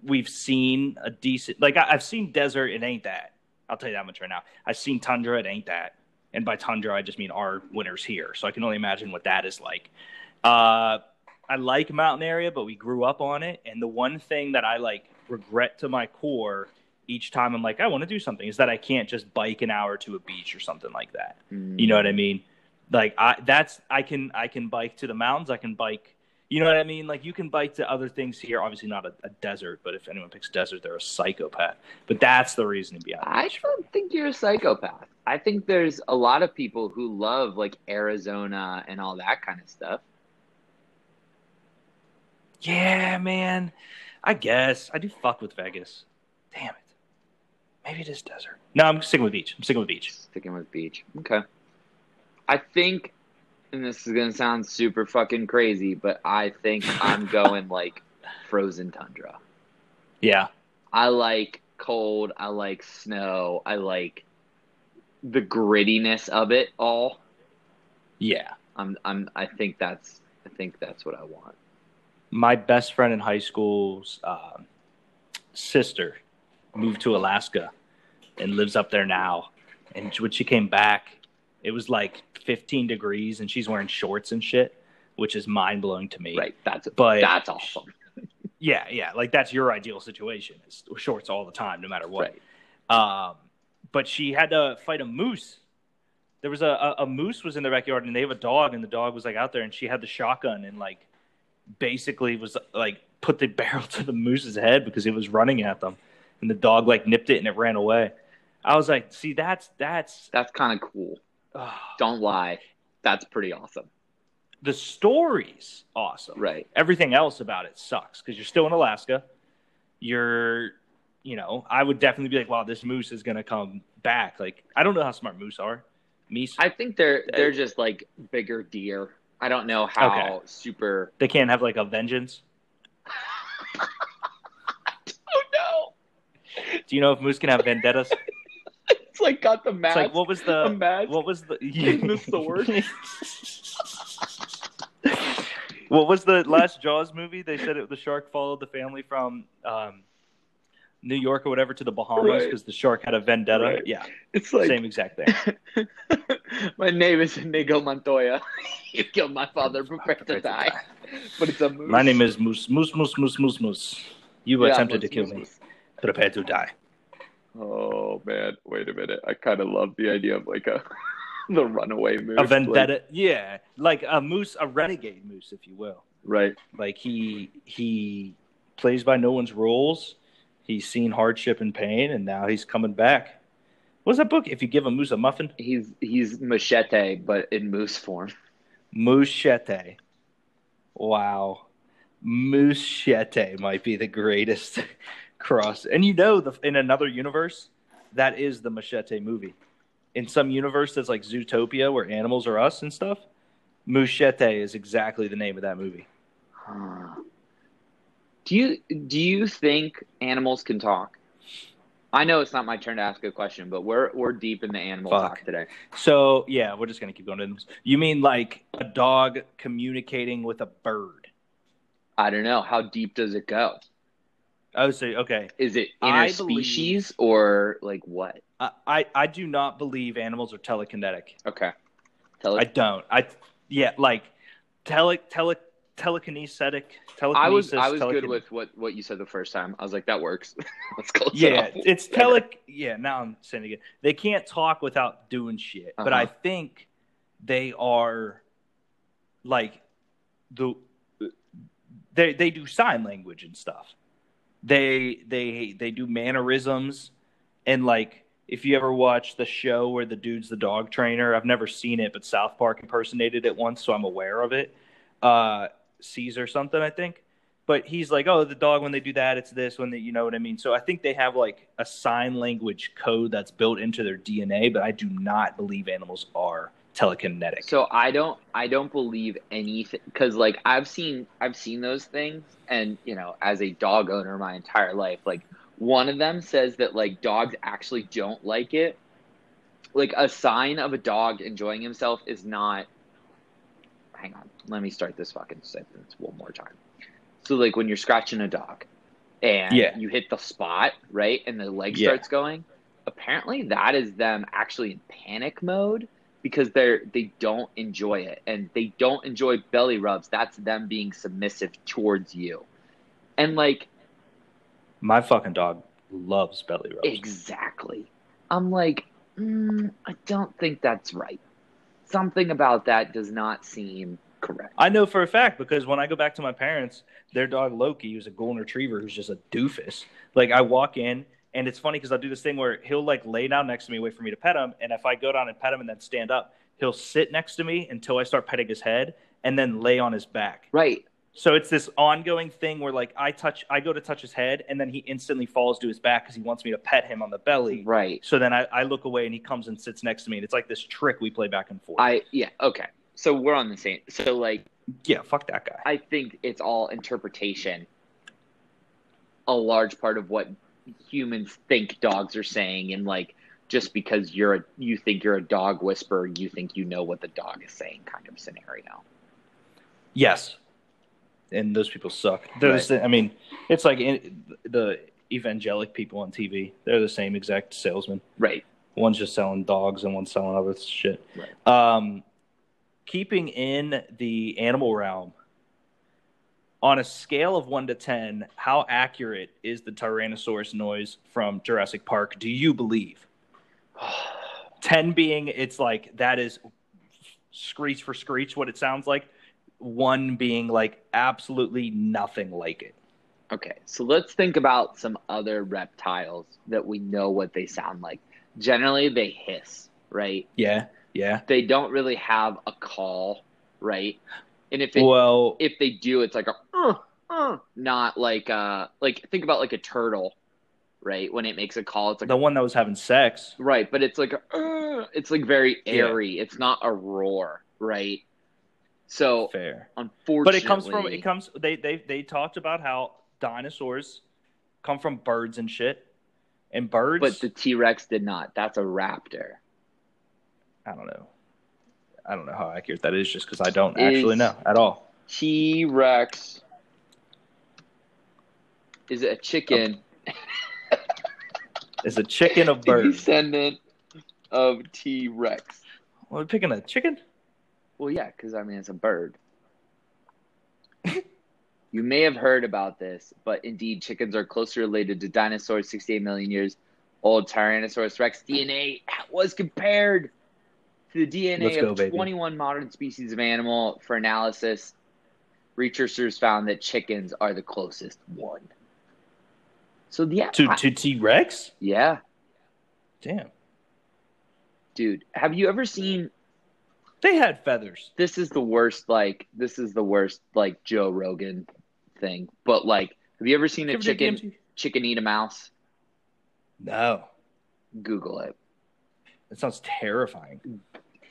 we've seen a decent, like, I, I've seen desert, it ain't that. I'll tell you that much right now. I've seen tundra, it ain't that. And by tundra, I just mean our winters here. So I can only imagine what that is like. Uh, I like mountain area, but we grew up on it. And the one thing that I like regret to my core each time I'm like, I want to do something is that I can't just bike an hour to a beach or something like that. Mm. You know what I mean? Like I that's I can I can bike to the mountains. I can bike. You know what I mean? Like you can bike to other things here. Obviously not a, a desert, but if anyone picks desert, they're a psychopath. But that's the reason behind I it. don't think you're a psychopath. I think there's a lot of people who love like Arizona and all that kind of stuff. Yeah, man. I guess I do fuck with Vegas. Damn it. Maybe it is desert. No, I'm sticking with beach. I'm sticking with beach. Sticking with beach. Okay. I think, and this is gonna sound super fucking crazy, but I think I'm *laughs* going like frozen tundra. Yeah. I like cold. I like snow. I like the grittiness of it all. Yeah. I'm. I'm. I think that's. I think that's what I want. my best friend in high school's um, sister moved to Alaska and lives up there now. And when she came back, it was like 15 degrees, and she's wearing shorts and shit, which is mind blowing to me. Right. That's. But that's awesome. *laughs* Yeah, yeah, like that's your ideal situation. It's shorts all the time, no matter what. Right. Um, but she had to fight a moose. There was a, a, a moose was in the backyard, and they have a dog, and the dog was like out there, and she had the shotgun and like basically was like put the *laughs* barrel to the moose's head because it was running at them, and the dog like nipped it and it ran away. I was like, see, that's that's That's kind of cool. Don't lie. That's pretty awesome. the story's awesome. Right. Everything else about it sucks because you're still in Alaska. You're, you know, I would definitely be like, wow, this moose is gonna come back. Like, I don't know how smart moose are. Meese, I think they're they're just like bigger deer. I don't know how Okay. super. they can't have like a vengeance. *laughs* Do you know if moose can have vendettas? *laughs* It's like got the It's like what was the match what was the *laughs* and the sword. *laughs* What was the last Jaws movie? They said it, the shark followed the family from um, New York or whatever to the Bahamas Right. because the shark had a vendetta. Right. Yeah, It's like same exact thing. my name is Inigo Montoya. you killed my father, prepare to to die. die. But it's a moose. My name is Moose. Moose. Moose. Moose. Moose. Moose. You Yeah, attempted moose, to kill moose, me. moose. Prepare to die. Oh man, wait a minute. I kind of love the idea of like a *laughs* the runaway moose. A like- vendetta. yeah, like a moose, a renegade moose, if you will. right. Like he he plays by no one's rules. He's seen hardship and pain, and now he's coming back. What's that book? If you give a moose a muffin, He's he's machete, but in moose form. Mouchette. Wow. Mouchette might be the greatest cross. And you know, the, in another universe, that is the Machete movie. In some universe that's like Zootopia, where animals are us and stuff, Mouchette is exactly the name of that movie. Huh. Do you do you think animals can talk? I know it's not my turn to ask a question, but we're we're deep in the animal Fuck. talk today. So, yeah, we're just going to keep going. into this. You mean like a dog communicating with a bird? I don't know how deep does it go. Oh, so, okay. Is it interspecies or like what? I, I, I do not believe animals are telekinetic. Okay, tell I don't. I yeah, like tele tele telekinetic telekinesis. I was I was good with what what you said the first time. I was like, that works. *laughs* Let's go. Yeah, it's tele. Yeah, now I'm saying again. They can't talk without doing shit, but I Uh-huh. think they are like the they they do sign language and stuff. They they they do mannerisms and like if you ever watch the show where the dude's the dog trainer, I've never seen it, but South Park impersonated it once, so I'm aware of it. Uh, Cesar something, I think. But he's like, oh, the dog when they do that, it's this when they, you know what I mean. So I think they have like a sign language code that's built into their DNA, but I do not believe animals are telekinetic. So I don't I don't believe anything because like I've seen I've seen those things and you know as a dog owner my entire life like one of them says that like dogs actually don't like it. Like a sign of a dog enjoying himself is not. Hang on, let me start this fucking sentence one more time. So like when you're scratching a dog, and Yeah. you hit the spot right, and the leg Yeah. starts going. Apparently, that is them actually in panic mode because they're they don't enjoy it and they don't enjoy belly rubs. That's them being submissive towards you, and like My fucking dog loves belly rubs. Exactly. I'm like, mm, I don't think that's right. Something about that does not seem correct. I know for a fact because when I go back to my parents, their dog Loki, who's a golden retriever, who's just a doofus. Like I walk in, and it's funny because I'll do this thing where he'll like lay down next to me, wait for me to pet him, and if I go down and pet him and then stand up, he'll sit next to me until I start petting his head, and then lay on his back. Right. So it's this ongoing thing where like I touch, I go to touch his head, and then he instantly falls to his back because he wants me to pet him on the belly. Right. So then I, I look away, and he comes and sits next to me, and it's like this trick we play back and forth. I yeah, okay. So we're on the same so like yeah, fuck that guy. I think it's all interpretation. A large part of what humans think dogs are saying and like just because you're a you think you're a dog whisperer, you think you know what the dog is saying kind of scenario. Yes, and those people suck. They're the Right. I mean, it's like in, the evangelic people on TV. They're the same exact salesman. Right. One's just selling dogs, and one's selling other shit. Right. Um, keeping in the animal realm, on a scale of one to ten, how accurate is the Tyrannosaurus noise from Jurassic Park? Do you believe? *sighs* Ten being it's like that is screech for screech what it sounds like. One being like absolutely nothing like it. Okay, so let's think about some other reptiles that we know what they sound like. Generally, they hiss, right? Yeah, yeah. They don't really have a call, right? And if it, well, if they do, it's like a uh, uh, not like uh like think about like a turtle, right? When it makes a call, it's like the one that was having sex. right, but it's like a, uh, it's like very Yeah. airy. It's not a roar, right? So Fair. unfortunately, But it comes from it comes they they they talked about how dinosaurs come from birds and shit. And birds but the T Rex did not. That's a raptor. I don't know. I don't know how accurate that is just because I don't actually know at all. T Rex is it a chicken. Oh. Is a chicken a *laughs* bird? descendant of T Rex. Are we picking a chicken? Well, yeah, because I mean it's a bird. *laughs* you may have heard about this, but indeed, chickens are closely related to dinosaurs 68 million years old. Tyrannosaurus rex DNA was compared to the DNA go, of baby. 21 modern species of animal for analysis. Researchers found that chickens are the closest one. So yeah, To I- to T Rex? yeah, Damn. dude, have you ever seen? They had feathers. This is the worst. Like this is the worst. Like Joe Rogan thing. But like, have you ever seen a chicken DMT? chicken eat a mouse? No. Google it. That sounds terrifying.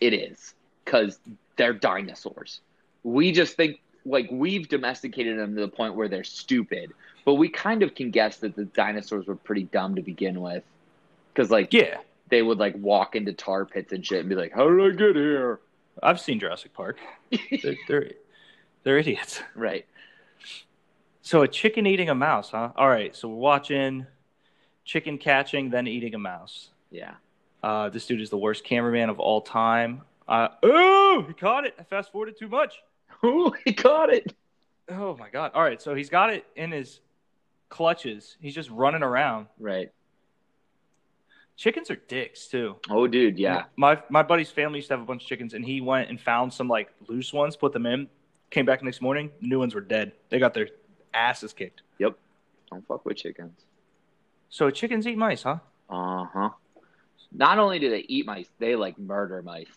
It is because they're dinosaurs. We just think like we've domesticated them to the point where they're stupid, but we kind of can guess that the dinosaurs were pretty dumb to begin with. Because like Yeah. they would like walk into tar pits and shit and be like, "How did I get here?" I've seen Jurassic Park. *laughs* They're they're, they're idiots. right. So a chicken eating a mouse, huh? All right. So we're watching chicken catching, then eating a mouse. Yeah. Uh, this dude is the worst cameraman of all time. Uh, oh, he caught it. I fast forwarded too much. *laughs* Ooh, he caught it. Oh my god! All right, so he's got it in his clutches. He's just running around. Right. Chickens are dicks too. Oh, dude. Yeah. My my buddy's family used to have a bunch of chickens, and he went and found some like loose ones, put them in. Came back next morning, new ones were dead. They got their asses kicked. Yep. Don't fuck with chickens. So chickens eat mice, huh? Uh huh. Not only do they eat mice, they like murder mice.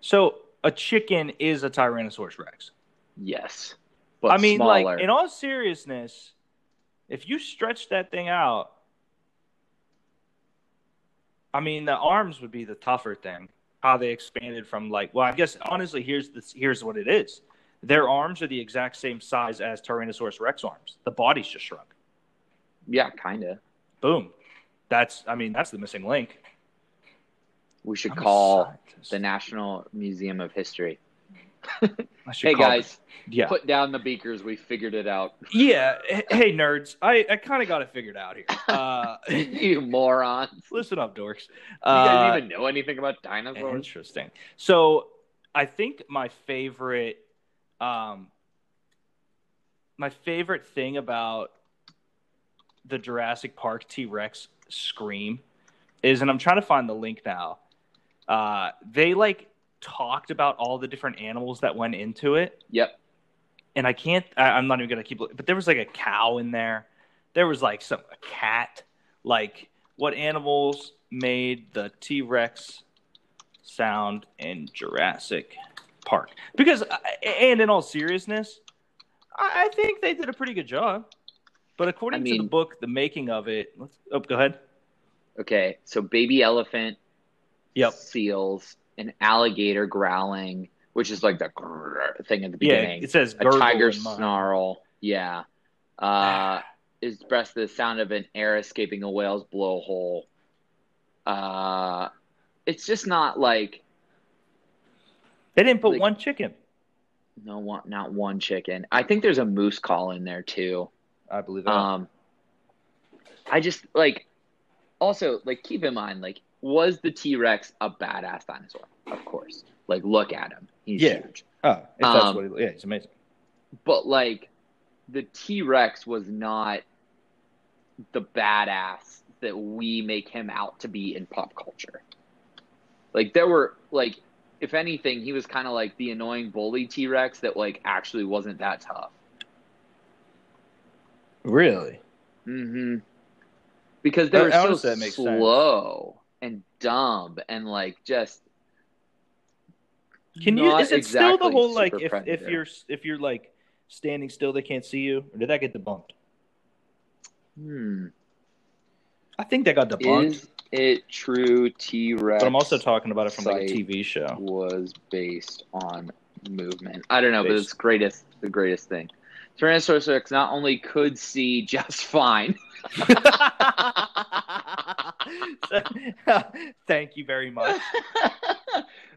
So a chicken is a Tyrannosaurus Rex. Yes. But I mean, smaller. like in all seriousness, if you stretch that thing out, I mean, the arms would be the tougher thing. How they expanded from like, well, I guess honestly, here's this. Here's what it is. Their arms are the exact same size as Tyrannosaurus Rex arms. The body's just shrunk. yeah, kind of. Boom. That's. I mean, that's the missing link. We should I'm call the National Museum of History. *laughs* Hey guys, it- yeah, put down the beakers. We figured it out. *laughs* yeah. Hey, nerds, I, I kind of got it figured out here. *laughs* Uh, you morons. listen up, dorks. You Uh, guys even know anything about dinosaurs? Interesting. So, I think my favorite, um, my favorite thing about the Jurassic Park T Rex scream is, and I'm trying to find the link now. Uh, they like talked about all the different animals that went into it, Yep. and I can't. I, I'm not even gonna keep. looking, But there was like a cow in there. There was like some a cat. Like what animals made the T Rex sound in Jurassic Park? Because, uh, and in all seriousness, I, I think they did a pretty good job. But according I to the book, the making of it. Let's, oh, go ahead. Okay, so baby elephant, Yep. seals, an alligator growling, which is like the grrr thing at the beginning. Yeah, it says a tiger snarl. Yeah. Uh, *sighs* is breast the sound of an air escaping a whale's blowhole. Uh, it's just not like They didn't put Like- one chicken. no one, not one chicken. I think there's a moose call in there too. I believe that. Um, I just like also like keep in mind like was the T Rex a badass dinosaur? Of course. Like look at him, he's Yeah. huge. oh, if that's um, what he, yeah, he's amazing. But like the T Rex was not the badass that we make him out to be in pop culture. Like there were like if anything, he was kind of like the annoying bully T Rex that like actually wasn't that tough. Really? Mm hmm Because they I- were so that makes sense. slow and dumb and like just. Can you? Is it still the whole like if if you're if you're like standing still they can't see you, or did that get debunked? Hmm. I think that got debunked. Is it true T Rex? but I'm also talking about it from like a TV show. was based on movement. I don't know, but it's greatest the greatest thing. Tyrannosaurus Rex not only could see just *laughs* fine, *laughs* *laughs* Thank you very much. *laughs*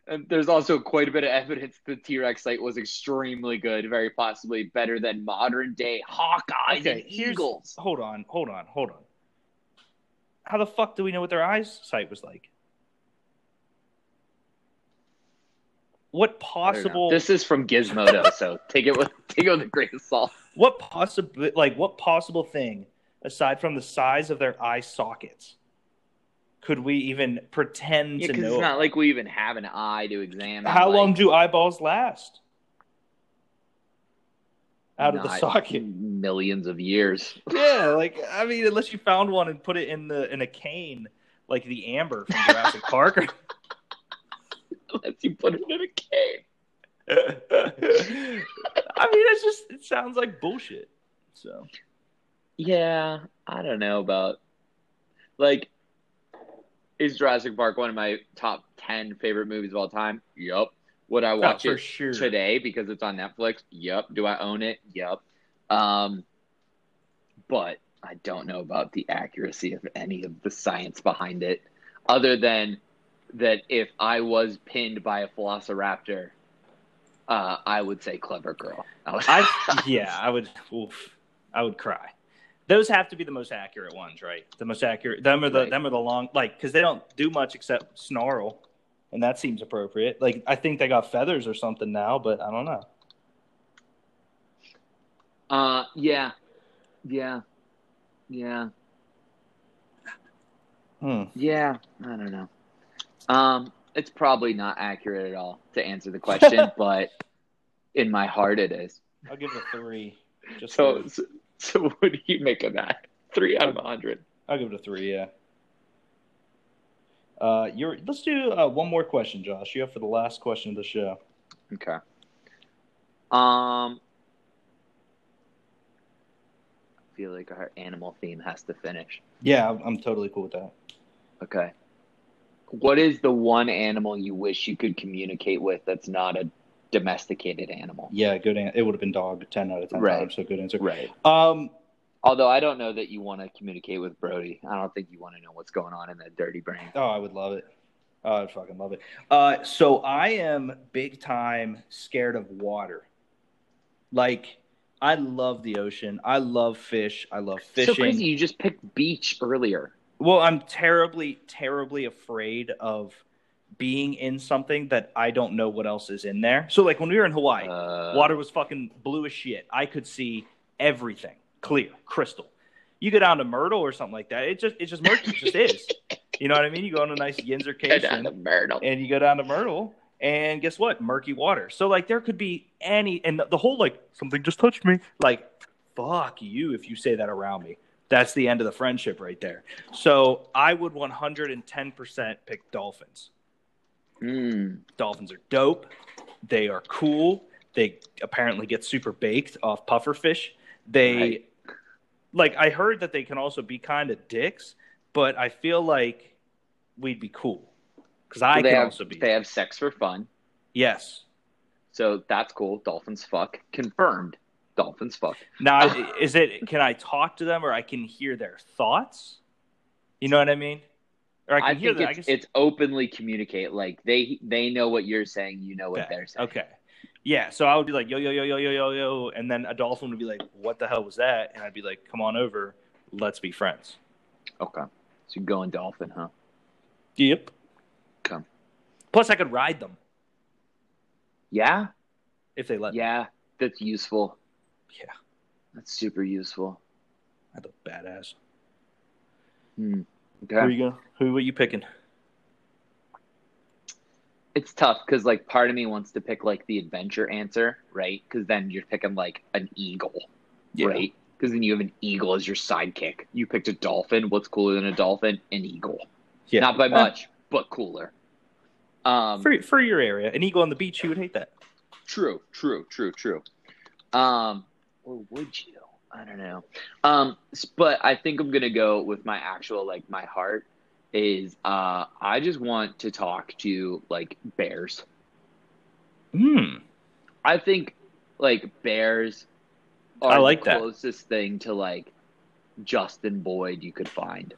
And there's also quite a bit of evidence the T Rex site was extremely good, very possibly better than modern day Hawkeyes Okay, and Eagles. Hold on, hold on, hold on. How the fuck do we know what their eyesight was like? What I don't know. possible? This is from Gizmodo, so *laughs* take it with take it with a grain of salt. what possible? Like what possible thing aside from the size of their eye sockets could we even pretend Yeah, to know? it's not like we even have an eye to examine. How like, long do eyeballs last? Out of the socket. millions of years. *laughs* Yeah, like I mean, unless you found one and put it in the in a cane, like the amber from Jurassic *laughs* Park. or- Unless you put it in a cave. *laughs* I mean, it's just it sounds like bullshit. So Yeah, I don't know about like is Jurassic Park one of my top ten favorite movies of all time? Yup. Would I watch for it sure. today because it's on Netflix? Yup. Do I own it? Yup. Um, but I don't know about the accuracy of any of the science behind it, other than that if I was pinned by a velociraptor, uh, I would say clever girl. I yeah, I would oof, I would cry. Those have to be the most accurate ones, right? The most accurate. Them are the Right. them are the long like because they don't do much except snarl, and that seems appropriate. Like I think they got feathers or something now, but I don't know. Uh, yeah, yeah, yeah, Hmm. yeah. I don't know. Um, it's probably not accurate at all to answer the question, *laughs* but in my heart, it is. I'll give it a three. Just So, so, *laughs* so what do you make of that? Three out of a hundred. I'll give it a three. Yeah. Uh, you're. Let's do uh, one more question, Josh. You have for the last question of the show. Okay. Um, I feel like our animal theme has to finish. Yeah, I'm, I'm totally cool with that. Okay. What is the one animal you wish you could communicate with that's not a domesticated animal? Yeah, good. An- it would have been dog ten out of ten Right. times. So good answer. Right. Um, Although I don't know that you want to communicate with Brody. I don't think you want to know what's going on in that dirty brain. Oh, I would love it. Oh, I'd fucking love it. Uh, so I am big time scared of water. Like, I love the ocean. I love fish. I love fishing. So crazy. You just picked beach earlier. Well, I'm terribly, terribly afraid of being in something that I don't know what else is in there. So, like when we were in Hawaii, Uh, water was fucking blue as shit. I could see everything clear, crystal. You go down to Myrtle or something like that, it just it's just murky. It just is. *laughs* You know what I mean? You go on a nice Yinzercation out of Myrtle. and you go down to Myrtle, and guess what? Murky water. So like there could be any, and the whole like something just touched me. Like fuck you if you say that around me. That's the end of the friendship right there. So I would 110% pick dolphins. Mm. Dolphins are dope. They are cool. They apparently get super baked off puffer fish. They Right. like I heard that they can also be kind of dicks, but I feel like we'd be cool because I they can have, also be. They have sex for fun. Yes. So that's cool. Dolphins fuck. Confirmed. Dolphins fuck. Now, *laughs* is it? Can I talk to them, or I can hear their thoughts? You know what I mean? Or I can I, hear think. I it's, it's openly communicate. Like they they know what you're saying. You know what okay. they're saying. Okay. Yeah. So I would be like, yo, yo, yo, yo, yo, yo, yo, and then a dolphin would be like, what the hell was that? And I'd be like, come on over, let's be friends. Okay. So you're going dolphin, huh? Yep. Okay. Plus, I could ride them Yeah. if they let me. Yeah. That's useful. Yeah. That's super useful. That's look badass. Hmm. Who are you going? Who are you picking? It's tough because like part of me wants to pick like the adventure answer, right? Because then you're picking like an eagle, right? Because then you have an eagle as your sidekick. You picked a dolphin. What's cooler than a dolphin? An eagle. Yeah. Not by Uh, much, but cooler. Um, for for your area, an eagle on the beach, you would hate that. True, true, true, true. Um, or would you? I don't know. Um, but I think I'm gonna go with my actual like my heart is uh I just want to talk to like bears. Hmm. I think like bears are I like the that. closest thing to like Justin Boyd you could find.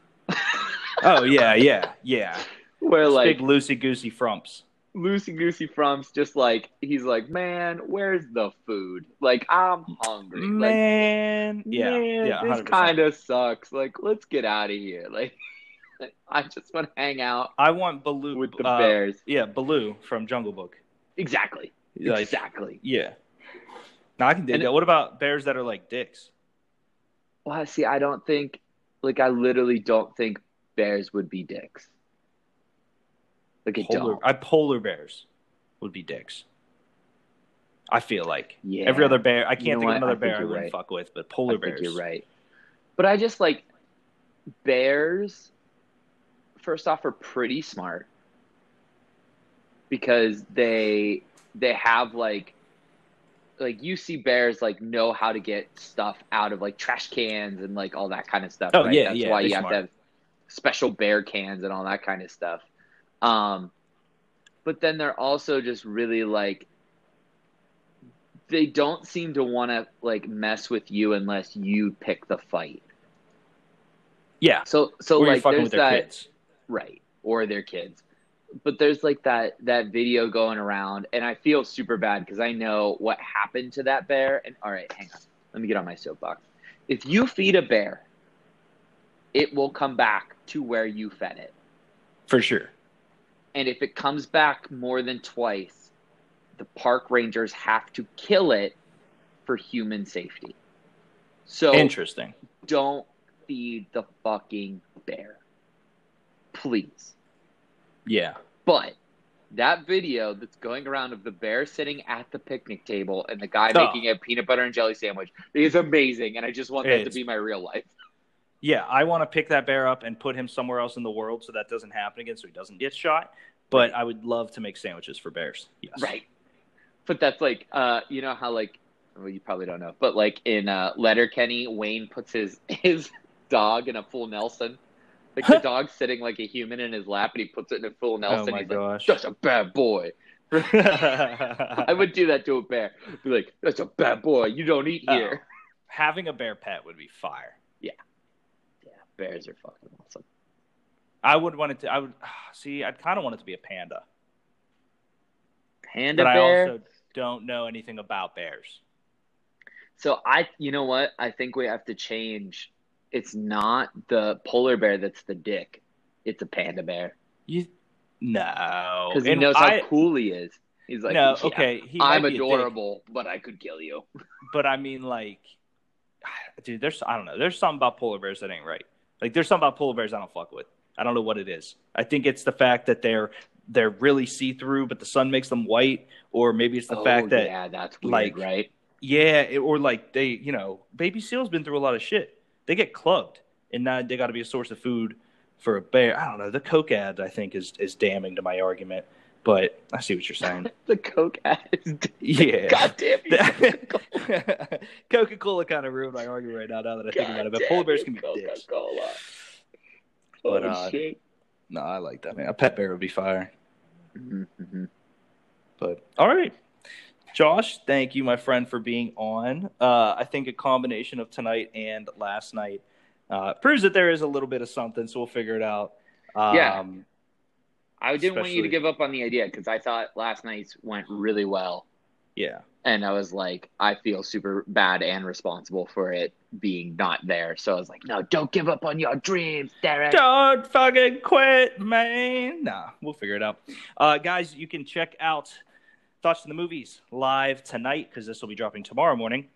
Oh yeah, yeah, yeah. *laughs* Where It's like big loosey goosey frumps. Loosey Goosey Frump's just like he's like, man, where's the food? Like I'm hungry. Like, Man, yeah, man, yeah, this kind of sucks. Like, let's get out of here. *laughs* Like, I just want to hang out I want Baloo with the uh, bears. Yeah, Baloo from Jungle Book. Exactly. Like, exactly. yeah. Now I can dig And- that. What about bears that are like dicks? Well, see, I don't think, like, I literally don't think bears would be dicks. Like, I Polar, don't. I polar bears would be dicks. I feel like Yeah. every other bear. I can't You know think what? of another I bear I wouldn't right. fuck with, but I polar think bears. you're right. But I just like bears. First off, are pretty smart because they they have like like you see bears like know how to get stuff out of like trash cans and like all that kind of stuff. Oh, right? yeah, That's yeah, why you have to have special bear cans and all that kind of stuff. Um, but then they're also just really like they don't seem to want to like mess with you unless you pick the fight. Yeah, So so or like there's with their that kids. right or their kids. But there's like that that video going around and I feel super bad because I know what happened to that bear and all right, hang on. Let me get on my soapbox. If you feed a bear, it will come back to where you fed it. For sure. And if it comes back more than twice, the park rangers have to kill it for human safety. So Interesting. don't feed the fucking bear. Please. Yeah. But that video that's going around of the bear sitting at the picnic table and the guy Oh. making a peanut butter and jelly sandwich is amazing. And I just want that to be my real life. Yeah, I want to pick that bear up and put him somewhere else in the world so that doesn't happen again, so he doesn't get shot. But I would love to make sandwiches for bears. Yes. Right. But that's like, uh, you know how like, well, you probably don't know, but like in uh, Letterkenny, Wayne puts his *laughs* his dog in a full Nelson. Like the *laughs* dog's sitting like a human in his lap, and he puts it in a full Nelson. Oh my He's like, gosh. "That's a bad boy." *laughs* I would do that to a bear. Be like, "That's a bad boy. You don't eat here." Having a bear pet would be fire. Yeah, bears are fucking awesome. I would want it to. I would *sighs* see. I'd kind of want it to be a panda, Panda but I bear. also don't know anything about bears. So I, you know what? I think we have to change. It's not the polar bear that's the dick. It's a panda bear You no, because he And knows how cool he is. He's like, no, "Yeah, okay. He I'm might be a dick, adorable, but I could kill you. *laughs* but I mean, like, *sighs* dude, there's I don't know. There's something about polar bears that ain't right. Like, there's something about polar bears I don't fuck with. I don't know what it is. I think it's the fact that they're they're really see through, but the sun makes them white, or maybe it's the oh, fact that yeah, that's weird, like, right? Yeah, it- or like they, you know, baby seals been through a lot of shit. They get clubbed, and now they got to be a source of food for a bear. I don't know. The Coke ad, I think, is is damning to my argument, but I see what you're saying. *laughs* The Coke ad. Yeah. *laughs* God damn it. Coca Cola kind of ruined my argument right now. Now that I think about it, but polar bears can be dicks. Coca-Cola. But, uh, shit. No, I like that man. A pet bear would be fire. Mm-hmm. But all right, Josh, thank you, my friend, for being on. Uh, I think a combination of tonight and last night uh, proves that there is a little bit of something. So we'll figure it out. Um, Yeah. I didn't want you to give up on the idea because I thought last night's went really well. yeah. And I was like, I feel super bad and responsible for it being not there. So I was like, no, don't give up on your dreams, Derek. Don't fucking quit, man. Nah, we'll figure it out. Uh, guys, you can check out Thoughts in the Movies live tonight because this will be dropping tomorrow morning.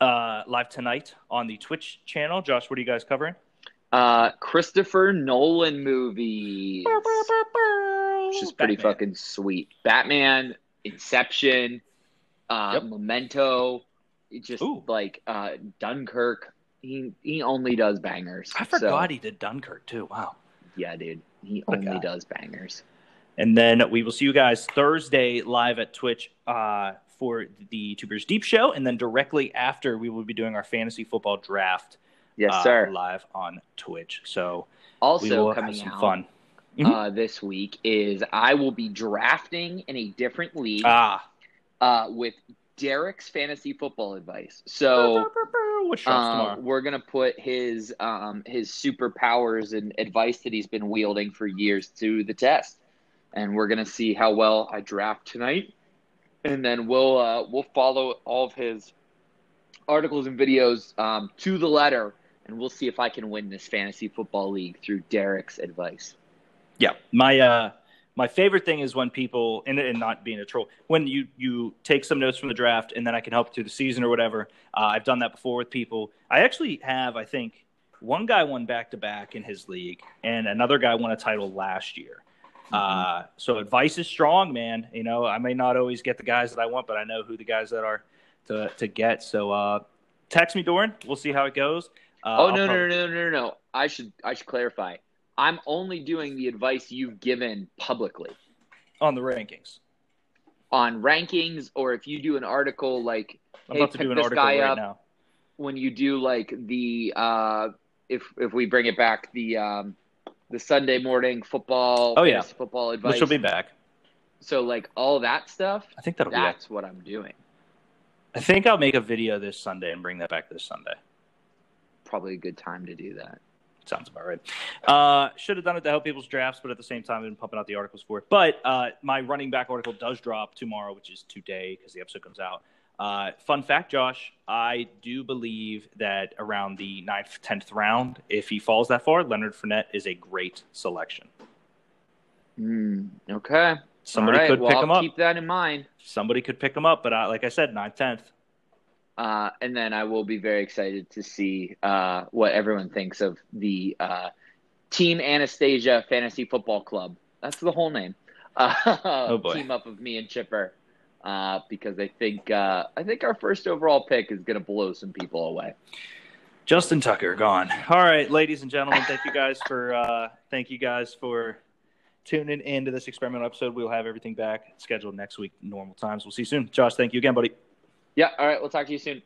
Uh, live tonight on the Twitch channel. Josh, what are you guys covering? Uh, Christopher Nolan movies, which is pretty Batman. fucking sweet. Batman, Inception, uh, Yep. Memento, just Ooh. like uh, Dunkirk. He he only does bangers. I So, forgot he did Dunkirk too. Wow. yeah, dude, he What only does bangers. And then we will see you guys Thursday live at Twitch uh, for the Two Beers Deep Show. And then directly after, we will be doing our fantasy football draft Yes, uh, sir. live on Twitch. So Also coming some out fun. Mhm. uh, this week is I will be drafting in a different league Ah. uh, with Derek's fantasy football advice. So. Uh, tomorrow? we're gonna put his um, his superpowers and advice that he's been wielding for years to the test. and we're gonna see how well I draft tonight, and then we'll uh, we'll follow all of his articles and videos um, to the letter, and we'll see if I can win this fantasy football league through Derek's advice. Yeah, my uh, my favorite thing is when people and, and not being a troll when you you take some notes from the draft and then I can help through the season or whatever. Uh, I've done that before with people. I actually have, I think, one guy won back to back in his league, and another guy won a title last year. Uh, so advice is strong, man. You know, I may not always get the guys that I want, but I know who the guys that are to to get. So uh, text me, Doran. We'll see how it goes. Uh, oh no, probably... no, no, no, no, no! I should I should clarify. I'm only doing the advice you've given publicly on the rankings. On rankings, or if you do an article like, I'm hey, about to do an article right up, now. When you do like the uh, if if we bring it back the um, the Sunday morning football, oh yeah, football advice, which will be back. So like all that stuff. I think that'll that's what I'm doing. I think I'll make a video this Sunday and bring that back this Sunday. Probably a good time to do that. Sounds about right. Uh, should have done it to help people's drafts, but at the same time, I've been pumping out the articles for it. But uh, my running back article does drop tomorrow, which is today because the episode comes out. Uh, fun fact, Josh, I do believe that around the ninth, tenth round, if he falls that far, Leonard Fournette is a great selection. Mm, okay. Somebody right, could well, pick I'll him up. Keep that in mind. Somebody could pick him up, but uh, like I said, ninth, tenth. Uh, and then I will be very excited to see uh, what everyone thinks of the uh, Team Anastasia Fantasy Football Club. That's the whole name. *laughs* oh boy. Team up of me and Chipper, uh, because I think uh, I think our first overall pick is going to blow some people away. Justin Tucker gone. All right, ladies and gentlemen, thank you guys for uh, thank you guys for tuning into this experimental episode. We'll have everything back scheduled next week, normal times. We'll see you soon. Josh, thank you again, buddy. Yeah. All right. We'll talk to you soon.